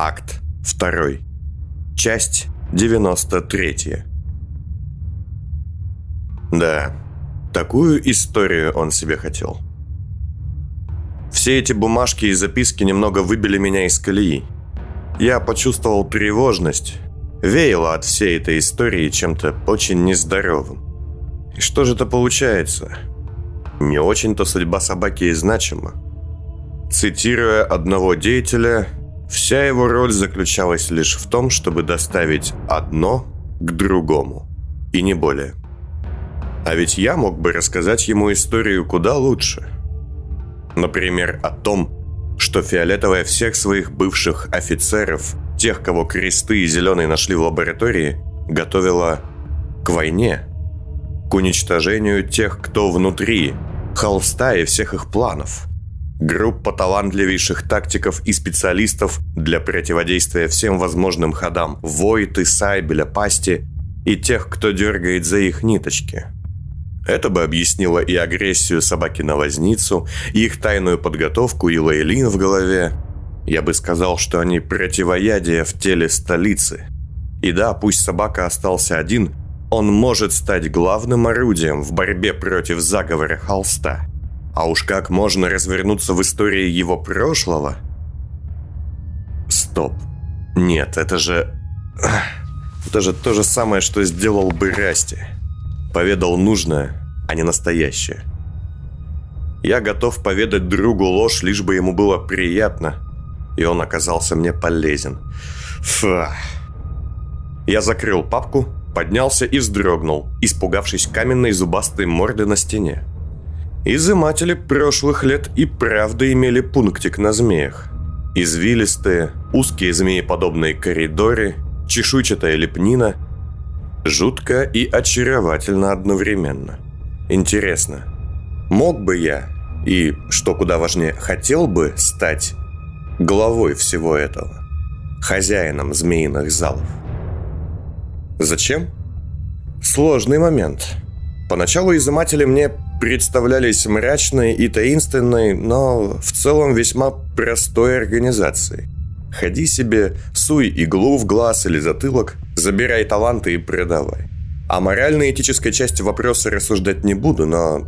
Акт 2. Часть 93. Да, такую историю он себе хотел. Все эти бумажки и записки немного выбили меня из колеи. Я почувствовал тревожность, веяло от всей этой истории чем-то очень нездоровым. И что же это получается? Не очень-то судьба собаки и значима. Цитируя одного деятеля, вся его роль заключалась лишь в том, чтобы доставить одно к другому, и не более. А ведь я мог бы рассказать ему историю куда лучше. Например, о том, что Фиолетовая всех своих бывших офицеров, тех, кого кресты и зеленые нашли в лаборатории, готовила к войне, к уничтожению тех, кто внутри, холста и всех их планов – Группа талантливейших тактиков и специалистов для противодействия всем возможным ходам Войты, Сайбеля, Пасти и тех, кто дергает за их ниточки. Это бы объяснило и агрессию собаки на возницу, и их тайную подготовку, и Лейлин в голове. Я бы сказал, что они противоядие в теле столицы. И да, пусть собака остался один, он может стать главным орудием в борьбе против заговора холста. А уж как можно развернуться в истории его прошлого? Стоп. Нет, это же... Это же то же самое, что сделал бы Расти. Поведал нужное, а не настоящее. Я готов поведать другу ложь, лишь бы ему было приятно, и он оказался мне полезен. Фу. Я закрыл папку, поднялся и вздрогнул, испугавшись каменной зубастой морды на стене. Изыматели прошлых лет и правда имели пунктик на змеях. Извилистые, узкие змееподобные коридоры, чешуйчатая лепнина. Жутко и очаровательно одновременно. Интересно, мог бы я, и, что куда важнее, хотел бы стать главой всего этого, хозяином змеиных залов? Зачем? Сложный момент. Поначалу изыматели мне представлялись мрачной и таинственной, но в целом весьма простой организацией. Ходи себе, суй иглу в глаз или затылок, забирай таланты и продавай. О моральной этической части вопроса рассуждать не буду, но...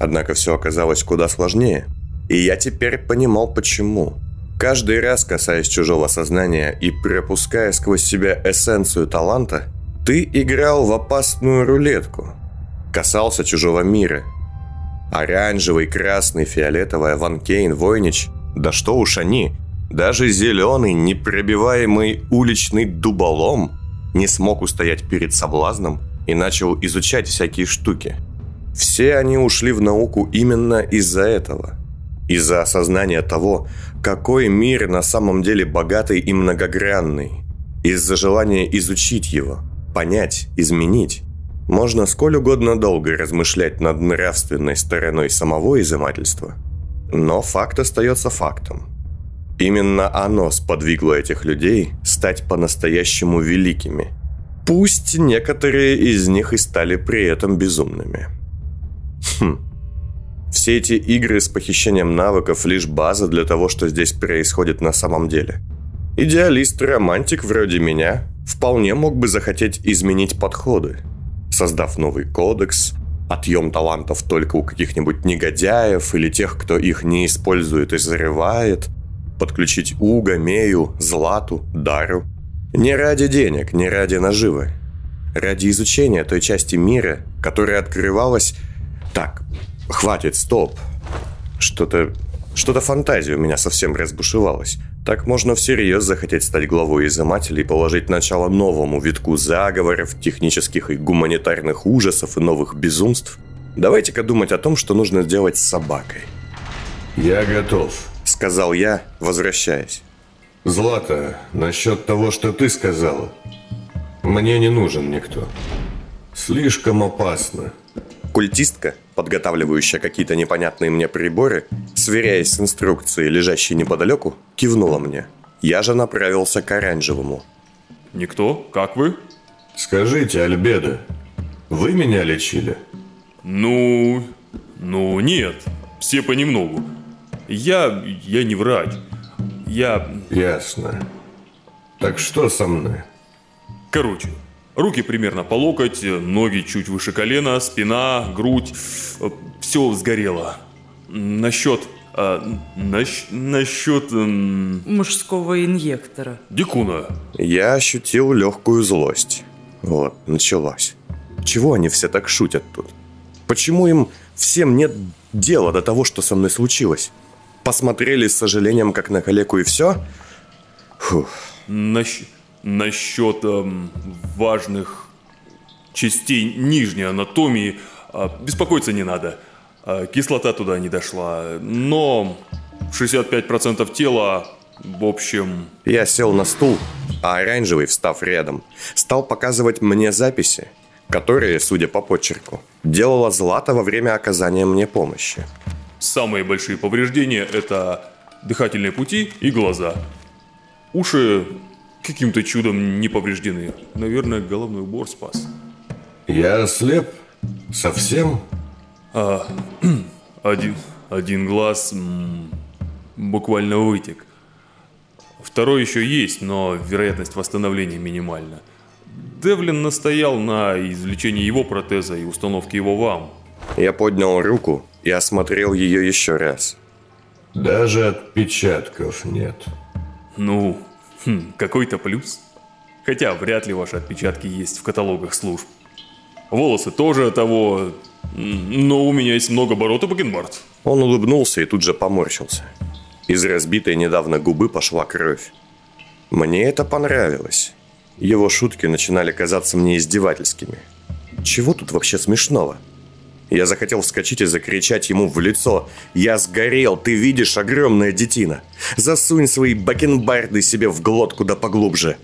Однако все оказалось куда сложнее. И я теперь понимал, почему. Каждый раз, касаясь чужого сознания и пропуская сквозь себя эссенцию таланта, ты играл в опасную рулетку – касался чужого мира. Оранжевый, красный, фиолетовый, Ван Кейн, Войнич. Да что уж они. Даже зеленый, непробиваемый уличный дуболом не смог устоять перед соблазном и начал изучать всякие штуки. Все они ушли в науку именно из-за этого. Из-за осознания того, какой мир на самом деле богатый и многогранный. Из-за желания изучить его, понять, изменить. Можно сколь угодно долго размышлять над нравственной стороной самого изымательства, но факт остается фактом. Именно оно сподвигло этих людей стать по-настоящему великими. Пусть некоторые из них и стали при этом безумными. Хм. Все эти игры с похищением навыков лишь база для того, что здесь происходит на самом деле. Идеалист-романтик вроде меня вполне мог бы захотеть изменить подходы – создав новый кодекс, отъем талантов только у каких-нибудь негодяев или тех, кто их не использует и зарывает, подключить Уга, Мею, Злату, Дару. Не ради денег, не ради наживы. Ради изучения той части мира, которая открывалась... Так, хватит, стоп. Что-то... Что-то фантазия у меня совсем разбушевалась. Так можно всерьез захотеть стать главой изымателей и положить начало новому витку заговоров, технических и гуманитарных ужасов и новых безумств. Давайте-ка думать о том, что нужно сделать с собакой. «Я готов», — сказал я, возвращаясь. «Злата, насчет того, что ты сказала, мне не нужен никто. Слишком опасно. Культистка, подготавливающая какие-то непонятные мне приборы, сверяясь с инструкцией, лежащей неподалеку, кивнула мне. Я же направился к оранжевому. «Никто? Как вы?» «Скажите, Альбеда, вы меня лечили?» «Ну... ну нет, все понемногу. Я... я не врач. Я...» «Ясно. Так что со мной? Короче, руки примерно по локоть, ноги чуть выше колена, спина, грудь. Все сгорело. Насчет... А, нащ, насчет... Эм... Мужского инъектора. Дикуна. Я ощутил легкую злость. Вот, началось. Чего они все так шутят тут? Почему им всем нет дела до того, что со мной случилось? Посмотрели с сожалением, как на калеку и все? Фух. Насч... Насчет эм, важных частей нижней анатомии э, беспокоиться не надо. Э, кислота туда не дошла. Но 65% тела, в общем... Я сел на стул, а оранжевый, встав рядом, стал показывать мне записи, которые, судя по почерку, делала Злата во время оказания мне помощи. Самые большие повреждения – это дыхательные пути и глаза. Уши каким-то чудом не повреждены. Наверное, головной убор спас. Я слеп? Совсем? А, один, один глаз м, буквально вытек. Второй еще есть, но вероятность восстановления минимальна. Девлин настоял на извлечении его протеза и установке его вам. Я поднял руку и осмотрел ее еще раз. Даже отпечатков нет. Ну, хм, какой-то плюс. Хотя вряд ли ваши отпечатки есть в каталогах служб. Волосы тоже того, но у меня есть много оборота Бакенбард. Он улыбнулся и тут же поморщился. Из разбитой недавно губы пошла кровь. Мне это понравилось. Его шутки начинали казаться мне издевательскими. Чего тут вообще смешного? Я захотел вскочить и закричать ему в лицо. «Я сгорел! Ты видишь, огромная детина! Засунь свои бакенбарды себе в глотку да поглубже!»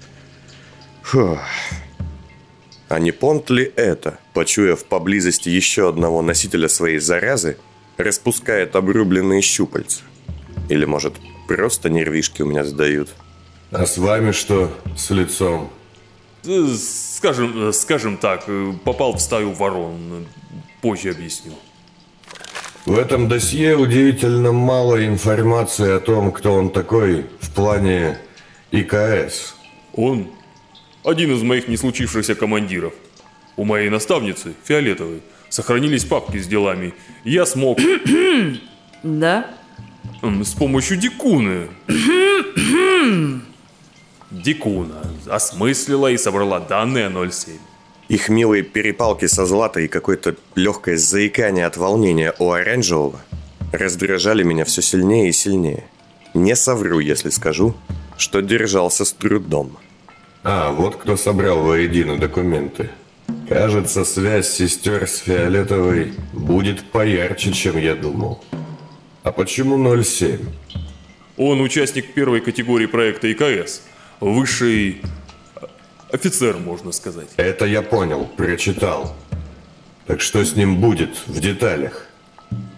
Фух. А не понт ли это, почуяв поблизости еще одного носителя своей заразы, распускает обрубленные щупальца? Или, может, просто нервишки у меня сдают? А с вами что с лицом? Э, скажем, э, скажем так, э, попал в стаю ворон. Позже объясню. В этом досье удивительно мало информации о том, кто он такой в плане ИКС. Он один из моих не случившихся командиров. У моей наставницы, Фиолетовой, сохранились папки с делами. Я смог... Да? С помощью Дикуны. Дикуна осмыслила и собрала данные 07. Их милые перепалки со Златой и какое-то легкое заикание от волнения у Оранжевого раздражали меня все сильнее и сильнее. Не совру, если скажу, что держался с трудом. А, вот кто собрал воедино документы. Кажется, связь сестер с Фиолетовой будет поярче, чем я думал. А почему 07? Он участник первой категории проекта ИКС. Высший офицер, можно сказать. Это я понял, прочитал. Так что с ним будет в деталях?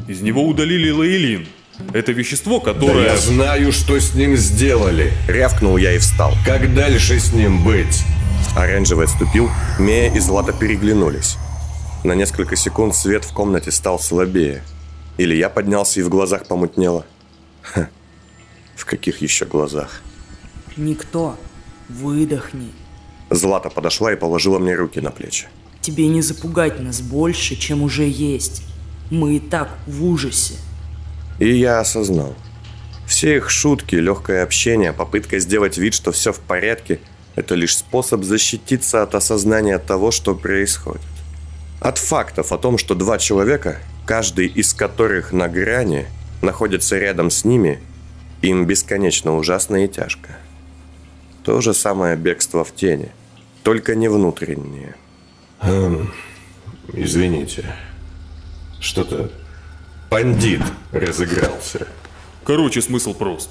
Из него удалили лаэлин. Это вещество, которое... Да я знаю, что с ним сделали. Рявкнул я и встал. Как дальше с ним быть? Оранжевый отступил, Мея и Злата переглянулись. На несколько секунд свет в комнате стал слабее. Или я поднялся и в глазах помутнело. Ха. В каких еще глазах? Никто. Выдохни. Злата подошла и положила мне руки на плечи. Тебе не запугать нас больше, чем уже есть. Мы и так в ужасе. И я осознал. Все их шутки, легкое общение, попытка сделать вид, что все в порядке, это лишь способ защититься от осознания того, что происходит. От фактов о том, что два человека, каждый из которых на грани, находится рядом с ними, им бесконечно ужасно и тяжко. То же самое бегство в тени – только не внутренние. Эм, извините. Что-то бандит разыгрался. Короче, смысл прост.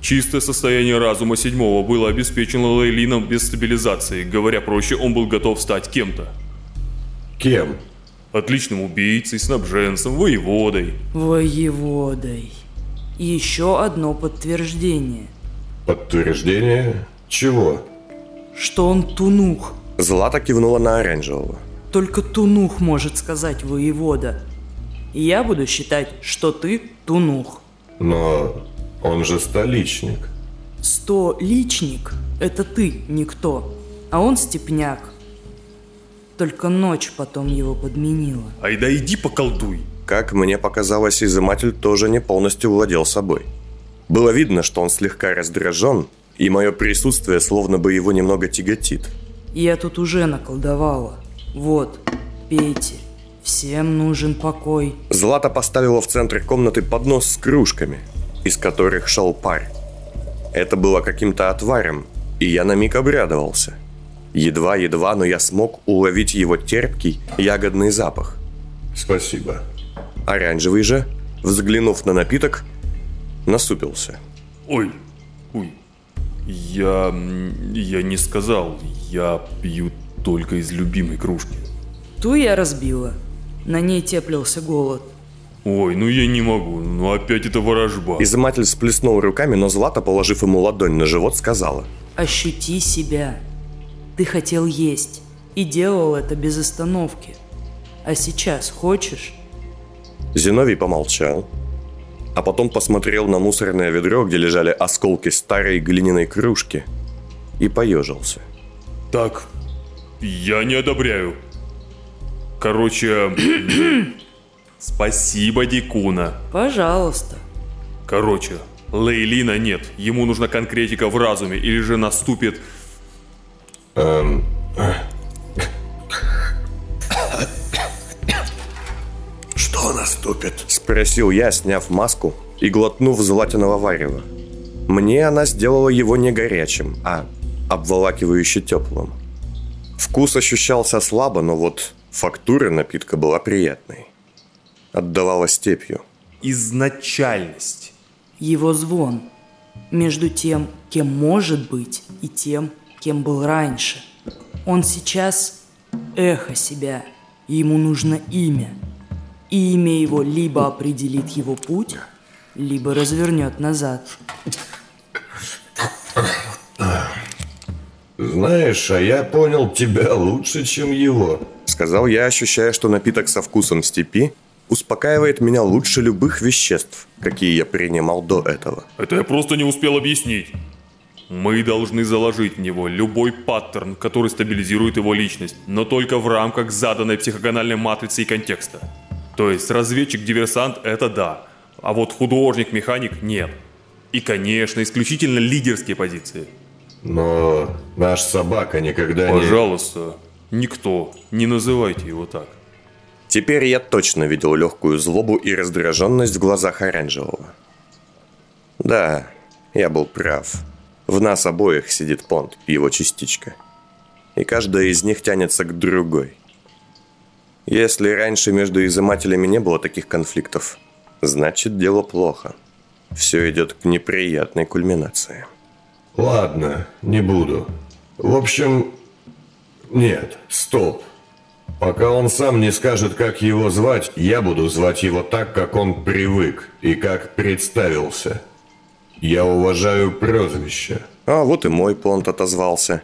Чистое состояние разума седьмого было обеспечено Лейлином без стабилизации. Говоря проще, он был готов стать кем-то. Кем? Отличным убийцей, снабженцем, воеводой. Воеводой. Еще одно подтверждение. Подтверждение? Чего? Что он тунух. Злата кивнула на оранжевого. Только тунух может сказать воевода. Я буду считать, что ты тунух. Но он же столичник. Сто личник – это ты, никто, а он степняк. Только ночь потом его подменила. Ай да иди поколдуй. Как мне показалось, изыматель тоже не полностью владел собой. Было видно, что он слегка раздражен, и мое присутствие словно бы его немного тяготит. Я тут уже наколдовала. Вот, пейте. Всем нужен покой. Злата поставила в центре комнаты поднос с кружками, из которых шел пар. Это было каким-то отваром, и я на миг обрядовался. Едва-едва, но я смог уловить его терпкий ягодный запах. Спасибо. Оранжевый же, взглянув на напиток, насупился. Ой, ой, я... я не сказал, я пью только из любимой кружки. Ту я разбила. На ней теплился голод. Ой, ну я не могу, ну опять это ворожба. Изыматель сплеснул руками, но Злата, положив ему ладонь на живот, сказала. Ощути себя. Ты хотел есть и делал это без остановки. А сейчас хочешь? Зиновий помолчал, а потом посмотрел на мусорное ведро, где лежали осколки старой глиняной кружки, и поежился. Так, я не одобряю. Короче, спасибо, Дикуна. Пожалуйста. Короче, Лейлина нет. Ему нужна конкретика в разуме, или же наступит... Эм... «Что наступит?» – спросил я, сняв маску и глотнув златиного варева. Мне она сделала его не горячим, а обволакивающе теплым. Вкус ощущался слабо, но вот фактура напитка была приятной. Отдавала степью. Изначальность. Его звон. Между тем, кем может быть, и тем, кем был раньше. Он сейчас эхо себя, и ему нужно имя. И имя его либо определит его путь, либо развернет назад. Знаешь, а я понял тебя лучше, чем его. Сказал я, ощущая, что напиток со вкусом степи успокаивает меня лучше любых веществ, какие я принимал до этого. Это я просто не успел объяснить. Мы должны заложить в него любой паттерн, который стабилизирует его личность, но только в рамках заданной психогональной матрицы и контекста. То есть разведчик-диверсант – это да, а вот художник-механик – нет. И, конечно, исключительно лидерские позиции. Но наш собака никогда не... Пожалуйста, никто, не называйте его так. Теперь я точно видел легкую злобу и раздраженность в глазах оранжевого. Да, я был прав. В нас обоих сидит понт, его частичка. И каждая из них тянется к другой. Если раньше между изымателями не было таких конфликтов, значит дело плохо. Все идет к неприятной кульминации. Ладно, не буду. В общем, нет, стоп. Пока он сам не скажет, как его звать, я буду звать его так, как он привык и как представился. Я уважаю прозвище. А вот и мой понт отозвался.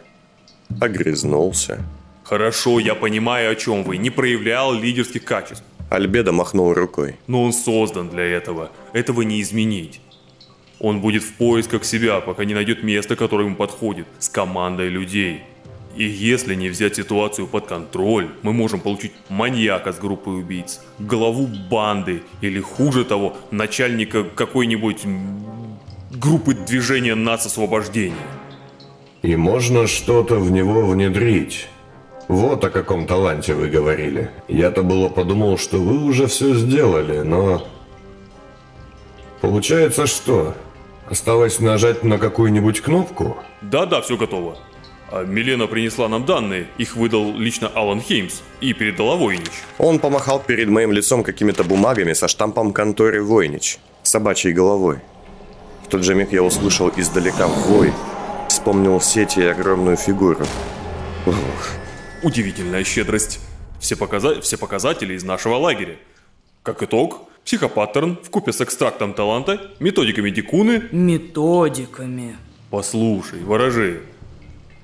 Огрызнулся. Хорошо, я понимаю, о чем вы. Не проявлял лидерских качеств. Альбедо махнул рукой. Но он создан для этого. Этого не изменить. Он будет в поисках себя, пока не найдет место, которое ему подходит, с командой людей. И если не взять ситуацию под контроль, мы можем получить маньяка с группой убийц, главу банды или хуже того, начальника какой-нибудь группы движения нацисвобождения. И можно что-то в него внедрить. Вот о каком таланте вы говорили. Я-то было подумал, что вы уже все сделали, но... Получается что? Осталось нажать на какую-нибудь кнопку? Да-да, все готово. А Милена принесла нам данные, их выдал лично Алан Хеймс и передала Войнич. Он помахал перед моим лицом какими-то бумагами со штампом конторы Войнич, собачьей головой. В тот же миг я услышал издалека вой, вспомнил сеть и огромную фигуру. Ух. Удивительная щедрость. Все, показа... Все показатели из нашего лагеря. Как итог, психопаттерн в купе с экстрактом таланта, методиками Дикуны... Методиками. Послушай, ворожи,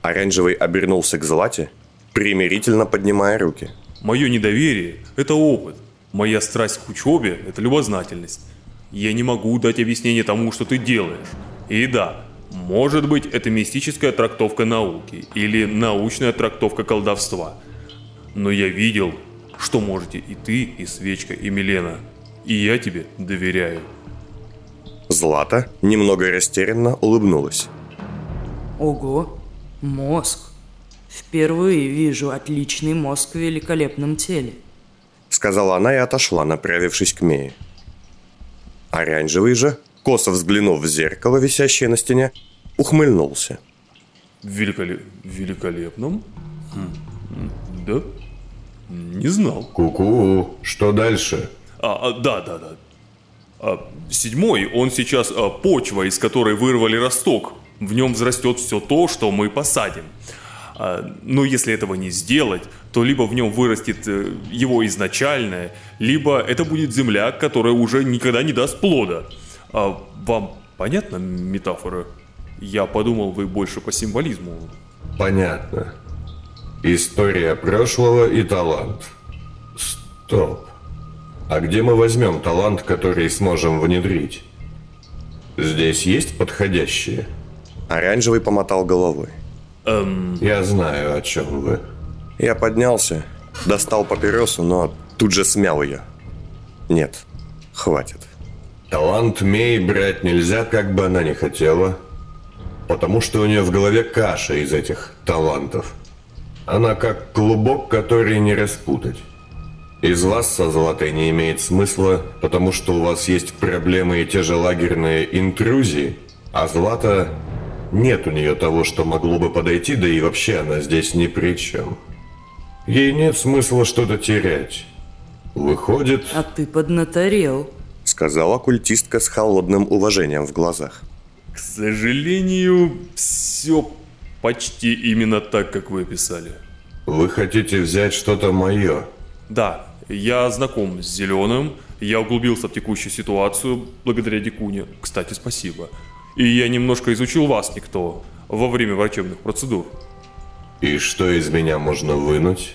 Оранжевый обернулся к Злате, примирительно поднимая руки. Мое недоверие – это опыт. Моя страсть к учебе – это любознательность. Я не могу дать объяснение тому, что ты делаешь. И да, Может быть, это мистическая трактовка науки или научная трактовка колдовства. Но я видел, что можете и ты, и Свечка, и Милена. И я тебе доверяю. Злата немного растерянно улыбнулась. Ого, мозг. Впервые вижу отличный мозг в великолепном теле. Сказала она и отошла, направившись к Мее. Оранжевый же, косо взглянув в зеркало, висящее на стене, ухмыльнулся. Великолеп... Великолепном? Хм. Да? Не знал. Ку-ку, что дальше? А, а, да, да, да. А, седьмой, он сейчас а, почва, из которой вырвали росток. В нем взрастет все то, что мы посадим. А, но если этого не сделать, то либо в нем вырастет э, его изначальное, либо это будет земля, которая уже никогда не даст плода. А вам понятна метафора? Я подумал, вы больше по символизму. Понятно. История прошлого и талант. Стоп. А где мы возьмем талант, который сможем внедрить? Здесь есть подходящие? Оранжевый помотал головой. Эм, Я знаю, о чем вы. Я поднялся, достал папиросу, но тут же смял ее. Нет, хватит. Талант Мей брать нельзя, как бы она ни хотела, потому что у нее в голове каша из этих талантов. Она как клубок, который не распутать. Из вас со Златой не имеет смысла, потому что у вас есть проблемы и те же лагерные интрузии, а Злата нет у нее того, что могло бы подойти, да и вообще она здесь ни при чем. Ей нет смысла что-то терять. Выходит, А ты поднаторел. Сказала культистка с холодным уважением в глазах. к сожалению, все почти именно так, как вы описали. вы хотите взять что-то мое. Да, я знаком с Зеленым, я углубился в текущую ситуацию благодаря Дикуне. Кстати, спасибо. И я немножко изучил вас, никто, во время врачебных процедур. И что из меня можно вынуть?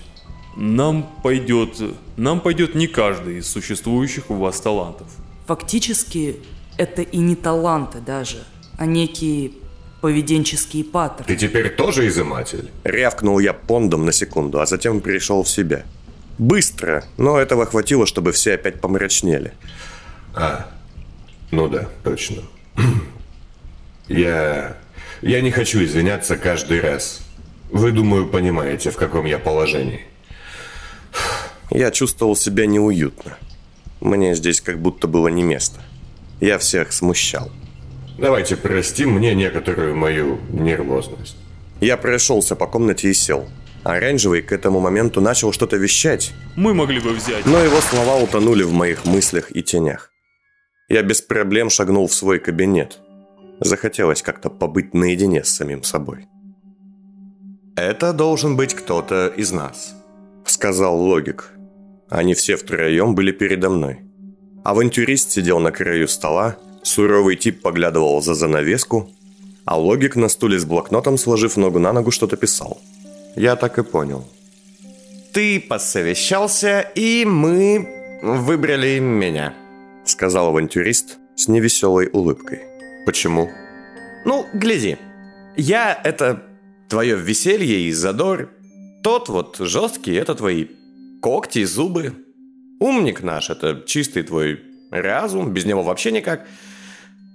Нам пойдет... Нам пойдет не каждый из существующих у вас талантов. Фактически, это и не таланты даже, а некие поведенческие паттерны. Ты теперь тоже изыматель? Рявкнул я пондом на секунду, а затем пришел в себя. Быстро, но этого хватило, чтобы все опять помрачнели. А, ну да, точно. Я... Я не хочу извиняться каждый раз. Вы, думаю, понимаете, в каком я положении. Я чувствовал себя неуютно. Мне здесь как будто было не место. Я всех смущал. Давайте простим мне некоторую мою нервозность. Я прошелся по комнате и сел. Оранжевый к этому моменту начал что-то вещать, Мы могли бы взять... но его слова утонули в моих мыслях и тенях. Я без проблем шагнул в свой кабинет. Захотелось как-то побыть наедине с самим собой. «Это должен быть кто-то из нас», — сказал логик. Они все втроем были передо мной. Авантюрист сидел на краю стола, суровый тип поглядывал за занавеску, а логик на стуле с блокнотом, сложив ногу на ногу, что-то писал. Я так и понял. «Ты посовещался, и мы выбрали меня», — сказал авантюрист с невеселой улыбкой. «Почему?» «Ну, гляди. Я — это твое веселье и задор. Тот вот жесткий — это твои когти зубы. Умник наш — это чистый твой разум, без него вообще никак.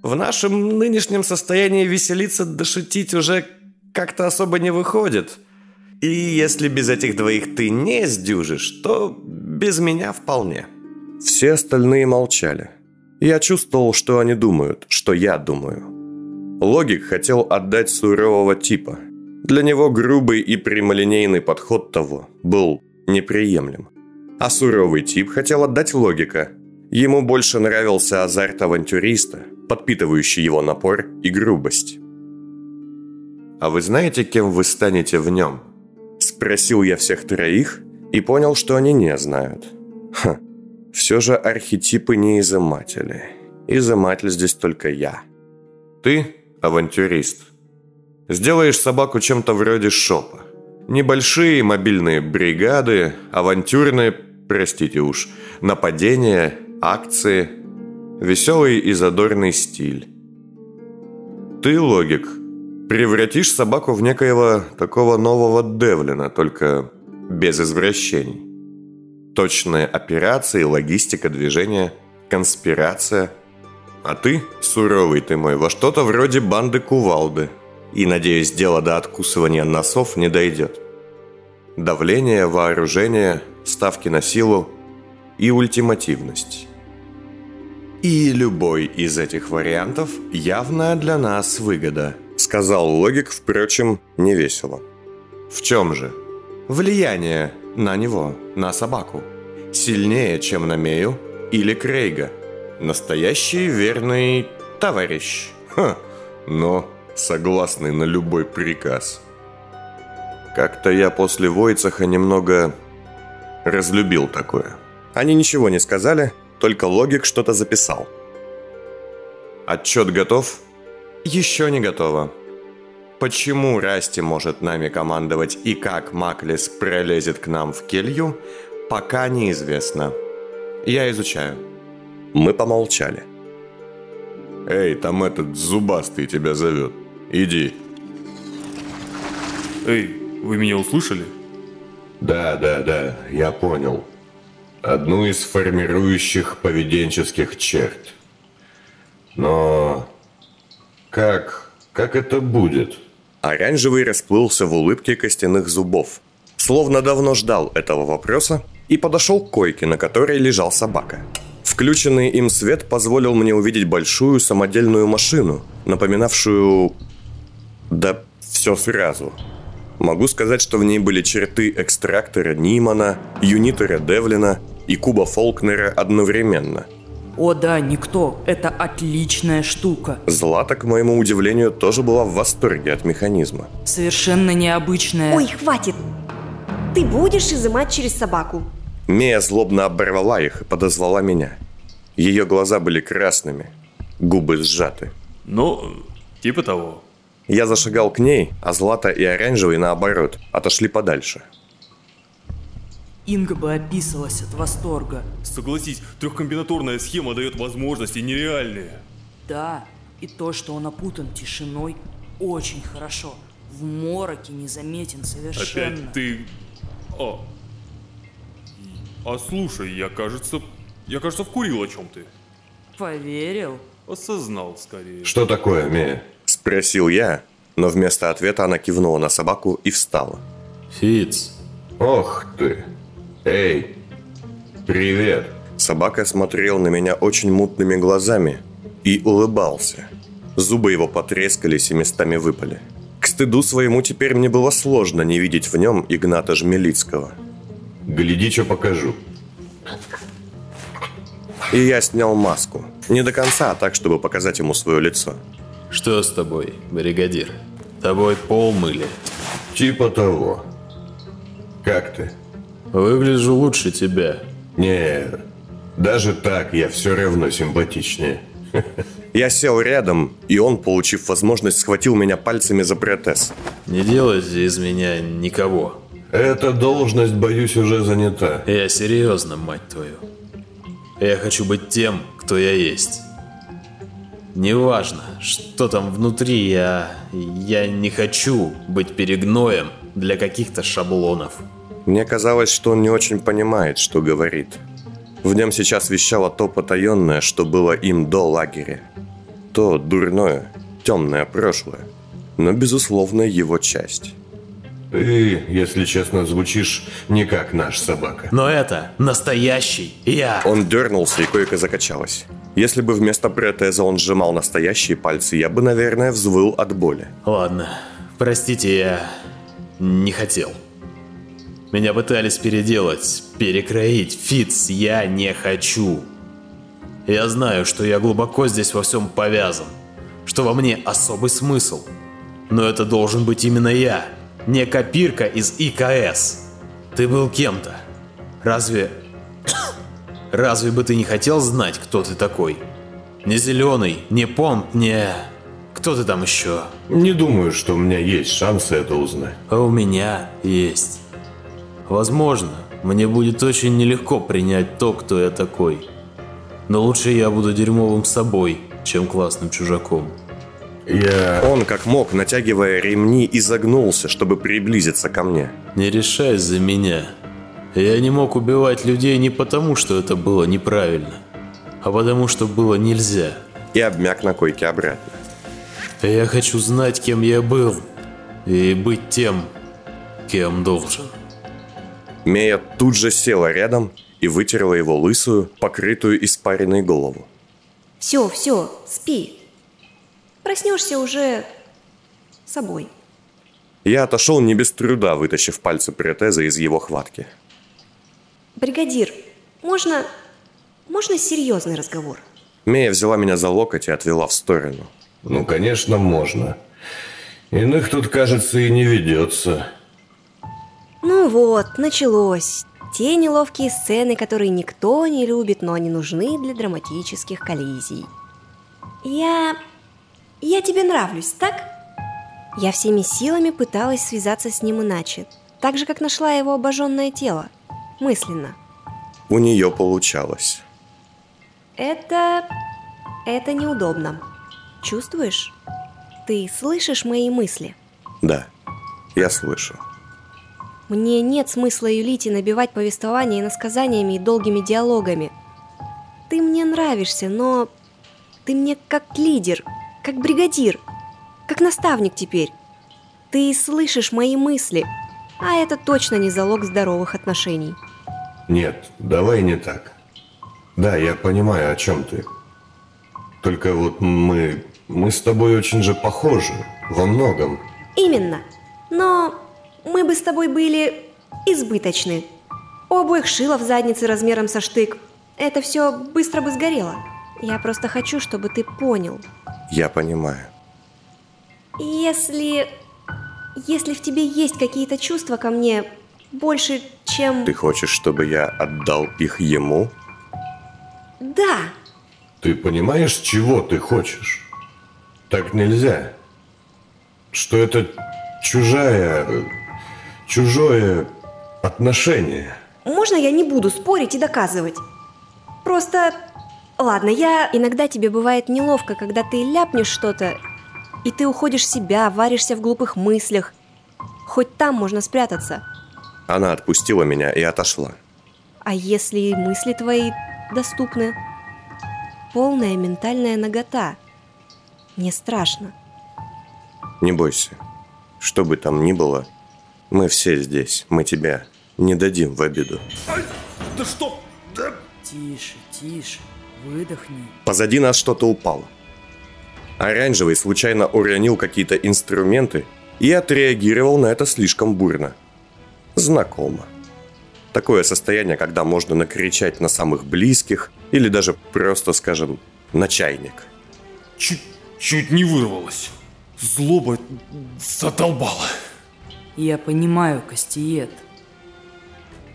В нашем нынешнем состоянии веселиться да шутить уже как-то особо не выходит. И если без этих двоих ты не сдюжишь, то без меня вполне». Все остальные молчали. Я чувствовал, что они думают, что я думаю. Логик хотел отдать сурового типа. Для него грубый и прямолинейный подход того был неприемлем. А суровый тип хотел отдать логика. Ему больше нравился азарт авантюриста, подпитывающий его напор и грубость. «А вы знаете, кем вы станете в нем?» Спросил я всех троих и понял, что они не знают. Ха, все же архетипы не изыматели. Изыматель здесь только я. Ты авантюрист. Сделаешь собаку чем-то вроде шопа. Небольшие мобильные бригады, авантюрные, простите уж, нападения, акции, веселый и задорный стиль. Ты логик. Превратишь собаку в некоего такого нового Девлина, только без извращений. Точные операции, логистика движения, конспирация. А ты, суровый ты мой, во что-то вроде банды кувалды. И, надеюсь, дело до откусывания носов не дойдет. Давление, вооружение, ставки на силу и ультимативность. И любой из этих вариантов явная для нас выгода, сказал логик, впрочем, невесело. В чем же? Влияние на него, на собаку. Сильнее, чем на Мею или Крейга. Настоящий верный товарищ. Ха, но согласный на любой приказ. Как-то я после Войцаха немного разлюбил такое. Они ничего не сказали, только логик что-то записал. Отчет готов? Еще не готово. Почему Расти может нами командовать и как Маклис пролезет к нам в келью, пока неизвестно. Я изучаю. Мы помолчали. Эй, там этот зубастый тебя зовет. Иди. Эй, вы меня услышали? Да, да, да, я понял. Одну из формирующих поведенческих черт. Но как, как это будет? Оранжевый расплылся в улыбке костяных зубов, словно давно ждал этого вопроса и подошел к койке, на которой лежал собака. Включенный им свет позволил мне увидеть большую самодельную машину, напоминавшую... Да все сразу. Могу сказать, что в ней были черты экстрактора Нимана, юнитора Девлина и куба Фолкнера одновременно. О да, никто. Это отличная штука. Злата, к моему удивлению, тоже была в восторге от механизма. Совершенно необычная. Ой, хватит! Ты будешь изымать через собаку. Мия злобно оборвала их и подозвала меня. Ее глаза были красными, губы сжаты. Ну, типа того. Я зашагал к ней, а Злата и Оранжевый, наоборот, отошли подальше. Инга бы описалась от восторга. Согласись, трехкомбинаторная схема дает возможности нереальные. Да, и то, что он опутан тишиной, очень хорошо. В мороке незаметен совершенно. Опять ты... А... А слушай, я кажется... Я кажется вкурил о чем ты. Поверил? Осознал скорее. Что такое, Мия? Спросил я, но вместо ответа она кивнула на собаку и встала. Фиц, Ох ты. Эй, привет. Собака смотрел на меня очень мутными глазами и улыбался. Зубы его потрескались и местами выпали. К стыду своему теперь мне было сложно не видеть в нем Игната Жмелицкого. Гляди, что покажу. И я снял маску. Не до конца, а так, чтобы показать ему свое лицо. Что с тобой, бригадир? Тобой пол мыли. Типа того. Как ты? Выгляжу лучше тебя. Не, даже так я все равно симпатичнее. Я сел рядом, и он, получив возможность, схватил меня пальцами за протез. Не делайте из меня никого. Эта должность, боюсь, уже занята. Я серьезно, мать твою. Я хочу быть тем, кто я есть. Неважно, что там внутри, я... Я не хочу быть перегноем для каких-то шаблонов. Мне казалось, что он не очень понимает, что говорит. В нем сейчас вещало то потаенное, что было им до лагеря. То дурное, темное прошлое. Но, безусловно, его часть. Ты, если честно, звучишь не как наш собака. Но это настоящий я. Он дернулся и койка закачалась. Если бы вместо протеза он сжимал настоящие пальцы, я бы, наверное, взвыл от боли. Ладно, простите, я не хотел. Меня пытались переделать, перекроить. Фиц, я не хочу. Я знаю, что я глубоко здесь во всем повязан, что во мне особый смысл. Но это должен быть именно я, не копирка из ИКС. Ты был кем-то. Разве... Разве бы ты не хотел знать, кто ты такой? Не зеленый, не понт, не... Кто ты там еще? Не думаю, что у меня есть шансы это узнать. А у меня есть. Возможно, мне будет очень нелегко принять то, кто я такой. Но лучше я буду дерьмовым собой, чем классным чужаком. Я... Он, как мог, натягивая ремни, изогнулся, чтобы приблизиться ко мне. Не решай за меня. Я не мог убивать людей не потому, что это было неправильно, а потому, что было нельзя. И обмяк на койке обратно. Я хочу знать, кем я был, и быть тем, кем должен. Мея тут же села рядом и вытерла его лысую, покрытую испаренной голову. Все, все, спи. Проснешься уже собой. Я отошел не без труда, вытащив пальцы протеза из его хватки. Бригадир, можно... Можно серьезный разговор? Мея взяла меня за локоть и отвела в сторону. Ну, конечно, можно. Иных тут, кажется, и не ведется. Ну вот, началось. Те неловкие сцены, которые никто не любит, но они нужны для драматических коллизий. Я... Я тебе нравлюсь, так? Я всеми силами пыталась связаться с ним иначе. Так же, как нашла его обожженное тело. Мысленно. У нее получалось. Это... Это неудобно. Чувствуешь? Ты слышишь мои мысли? Да, я слышу. Мне нет смысла юлить и набивать повествование иносказаниями и долгими диалогами. Ты мне нравишься, но ты мне как лидер, как бригадир, как наставник теперь. Ты слышишь мои мысли, а это точно не залог здоровых отношений. Нет, давай не так. Да, я понимаю, о чем ты. Только вот мы... Мы с тобой очень же похожи. Во многом. Именно. Но мы бы с тобой были избыточны. У обоих шило в заднице размером со штык. Это все быстро бы сгорело. Я просто хочу, чтобы ты понял. Я понимаю. Если... Если в тебе есть какие-то чувства ко мне больше, чем... Ты хочешь, чтобы я отдал их ему? Да, Ты понимаешь, чего ты хочешь? Так нельзя. Что это чужая... Чужое отношение. Можно я не буду спорить и доказывать? Просто... Ладно, я... Иногда тебе бывает неловко, когда ты ляпнешь что-то, и ты уходишь в себя, варишься в глупых мыслях. Хоть там можно спрятаться. Она отпустила меня и отошла. А если мысли твои доступны? Полная ментальная нагота. Мне страшно. Не бойся. Что бы там ни было, мы все здесь. Мы тебя не дадим в обиду. Да что? Да... Тише, тише, выдохни. Позади нас что-то упало. Оранжевый случайно уронил какие-то инструменты и отреагировал на это слишком бурно. Знакомо. Такое состояние, когда можно накричать на самых близких или даже просто, скажем, на чайник. Чуть, чуть не вырвалось. Злоба задолбала. Я понимаю, Кастиет.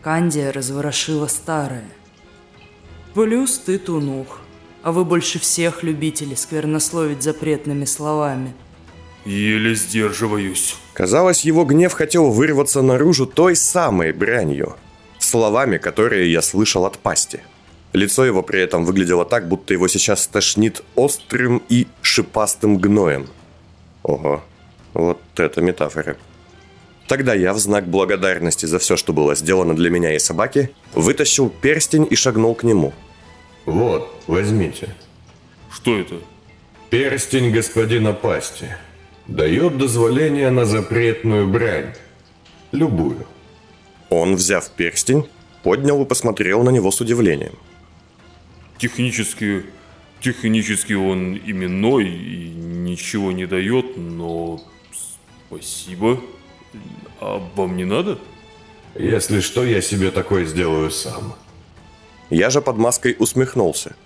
Кандия разворошила старое. Плюс ты тунух, а вы больше всех любители сквернословить запретными словами. Еле сдерживаюсь. Казалось, его гнев хотел вырваться наружу той самой бранью. Словами, которые я слышал от пасти. Лицо его при этом выглядело так, будто его сейчас тошнит острым и шипастым гноем. Ого, вот это метафора. Тогда я, в знак благодарности за все, что было сделано для меня и собаки, вытащил перстень и шагнул к нему. Вот, возьмите. Что это? Перстень господина Пасти. Дает дозволение на запретную брань. Любую. Он, взяв перстень, поднял и посмотрел на него с удивлением. Технически... Технически он именной и ничего не дает, но... Спасибо. А вам не надо? Если что, я себе такое сделаю сам. Я же под маской усмехнулся.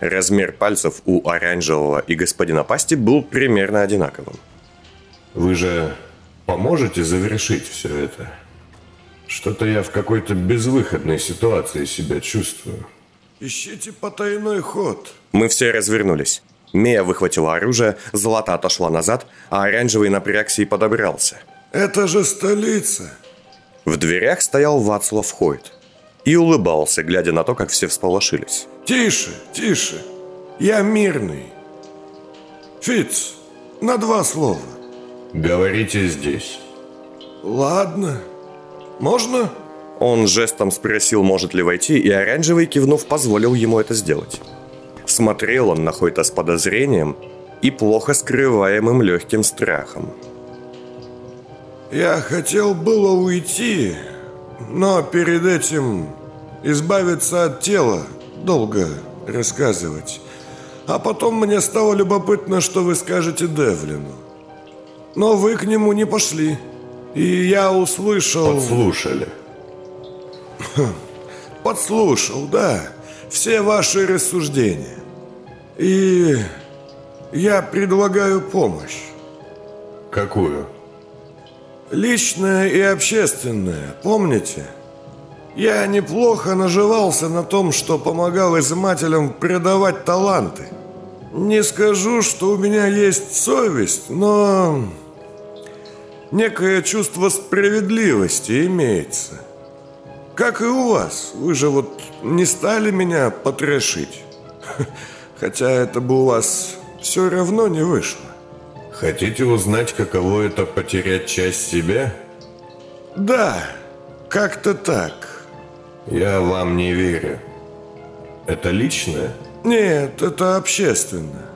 Размер пальцев у оранжевого и господина Пасти был примерно одинаковым. Вы же поможете завершить все это? Что-то я в какой-то безвыходной ситуации себя чувствую. Ищите потайной ход. Мы все развернулись. Мия выхватила оружие, Злата отошла назад, а оранжевый напрягся и подобрался. Это же столица. В дверях стоял Вацлав Хойт и улыбался, глядя на то, как все всполошились. Тише, тише. Я мирный. Фиц, На два слова. Говорите здесь. Ладно. Можно? Он жестом спросил, может ли войти, и оранжевый, кивнув, позволил ему это сделать. Смотрел он на Хойта с подозрением и плохо скрываемым легким страхом. Я хотел было уйти, но перед этим избавиться от тела долго рассказывать. А потом мне стало любопытно, что вы скажете Девлину. Но вы к нему не пошли. И я услышал... Подслушали. Подслушал, да. Все ваши рассуждения. И я предлагаю помощь. Какую? Личная и общественная, помните? Я неплохо наживался на том, что помогал изымателям продавать таланты. Не скажу, что у меня есть совесть, но некое чувство справедливости имеется. Как и у вас. Вы же вот не стали меня потрошить. Хотя это бы у вас все равно не вышло. Хотите узнать, каково это потерять часть себя? Да, как-то так. Я вам не верю. Это личное? Нет, это общественно.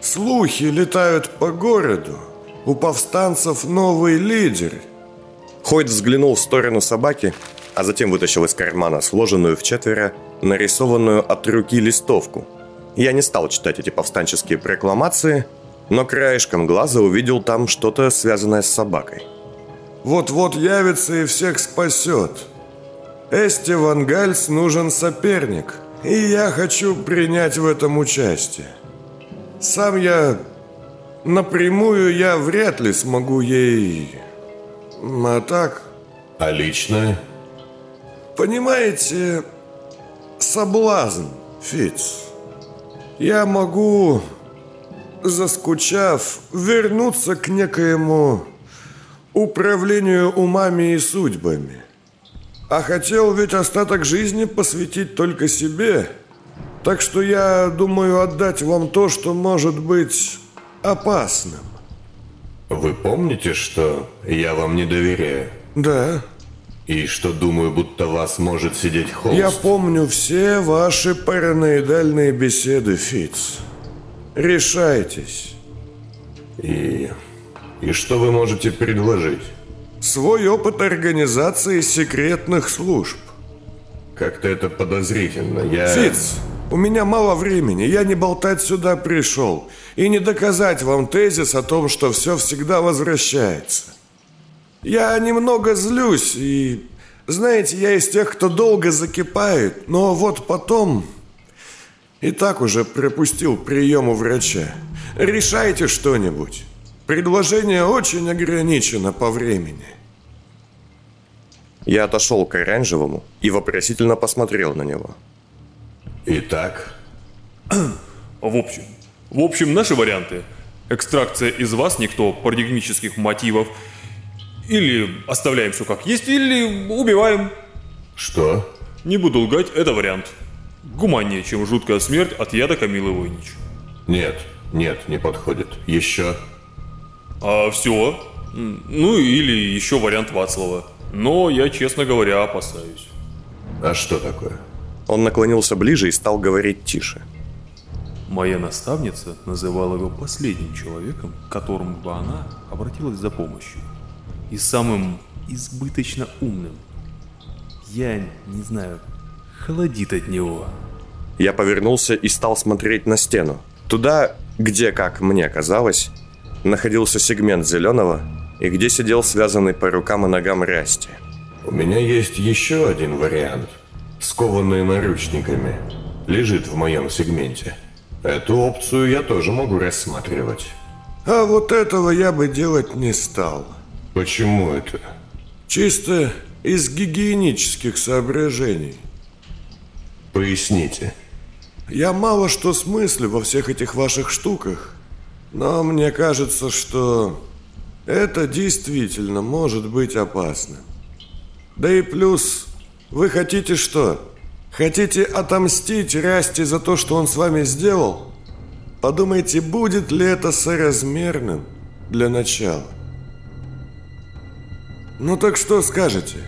Слухи летают по городу. У повстанцев новый лидер. Хойт взглянул в сторону собаки, а затем вытащил из кармана сложенную в четверо, нарисованную от руки листовку. Я не стал читать эти повстанческие прокламации, но краешком глаза увидел там что-то, связанное с собакой. Вот-вот явится и всех спасет. Эстиван Гальс нужен соперник, и я хочу принять в этом участие. Сам я напрямую я вряд ли смогу ей... А так... А личное? Понимаете, соблазн, Фиц. Я могу, заскучав, вернуться к некоему управлению умами и судьбами. А хотел ведь остаток жизни посвятить только себе. Так что я думаю отдать вам то, что может быть опасным. Вы помните, что я вам не доверяю? Да. И что думаю, будто вас может сидеть холст? Я помню все ваши параноидальные беседы, Фиц. Решайтесь. И... И что вы можете предложить? Свой опыт организации секретных служб. Как-то это подозрительно. Я... Фиц, у меня мало времени. Я не болтать сюда пришел. И не доказать вам тезис о том, что все всегда возвращается. Я немного злюсь и... Знаете, я из тех, кто долго закипает, но вот потом... И так уже пропустил прием у врача. Решайте что-нибудь. Предложение очень ограничено по времени. Я отошел к оранжевому и вопросительно посмотрел на него. Итак, В общем, в общем, наши варианты. Экстракция из вас никто парадигмических мотивов. Или оставляем все как есть, или убиваем. что? Не буду лгать, это вариант. Гуманнее, чем жуткая смерть от яда Камилы Войнич. Нет, нет, не подходит. Еще? А все. Ну или еще вариант Вацлава. Но я, честно говоря, опасаюсь. А что такое? Он наклонился ближе и стал говорить тише. Моя наставница называла его последним человеком, к которому бы она обратилась за помощью. И самым избыточно умным. Я не знаю, холодит от него. Я повернулся и стал смотреть на стену. Туда, где, как мне казалось, находился сегмент зеленого и где сидел связанный по рукам и ногам Расти. У меня есть еще один вариант. Скованные наручниками. Лежит в моем сегменте. Эту опцию я тоже могу рассматривать. А вот этого я бы делать не стал. Почему это? Чисто из гигиенических соображений. Поясните. Я мало что смыслю во всех этих ваших штуках, но мне кажется, что это действительно может быть опасным. Да и плюс, вы хотите что? Хотите отомстить Расти за то, что он с вами сделал? Подумайте, будет ли это соразмерным для начала. Ну так что скажете?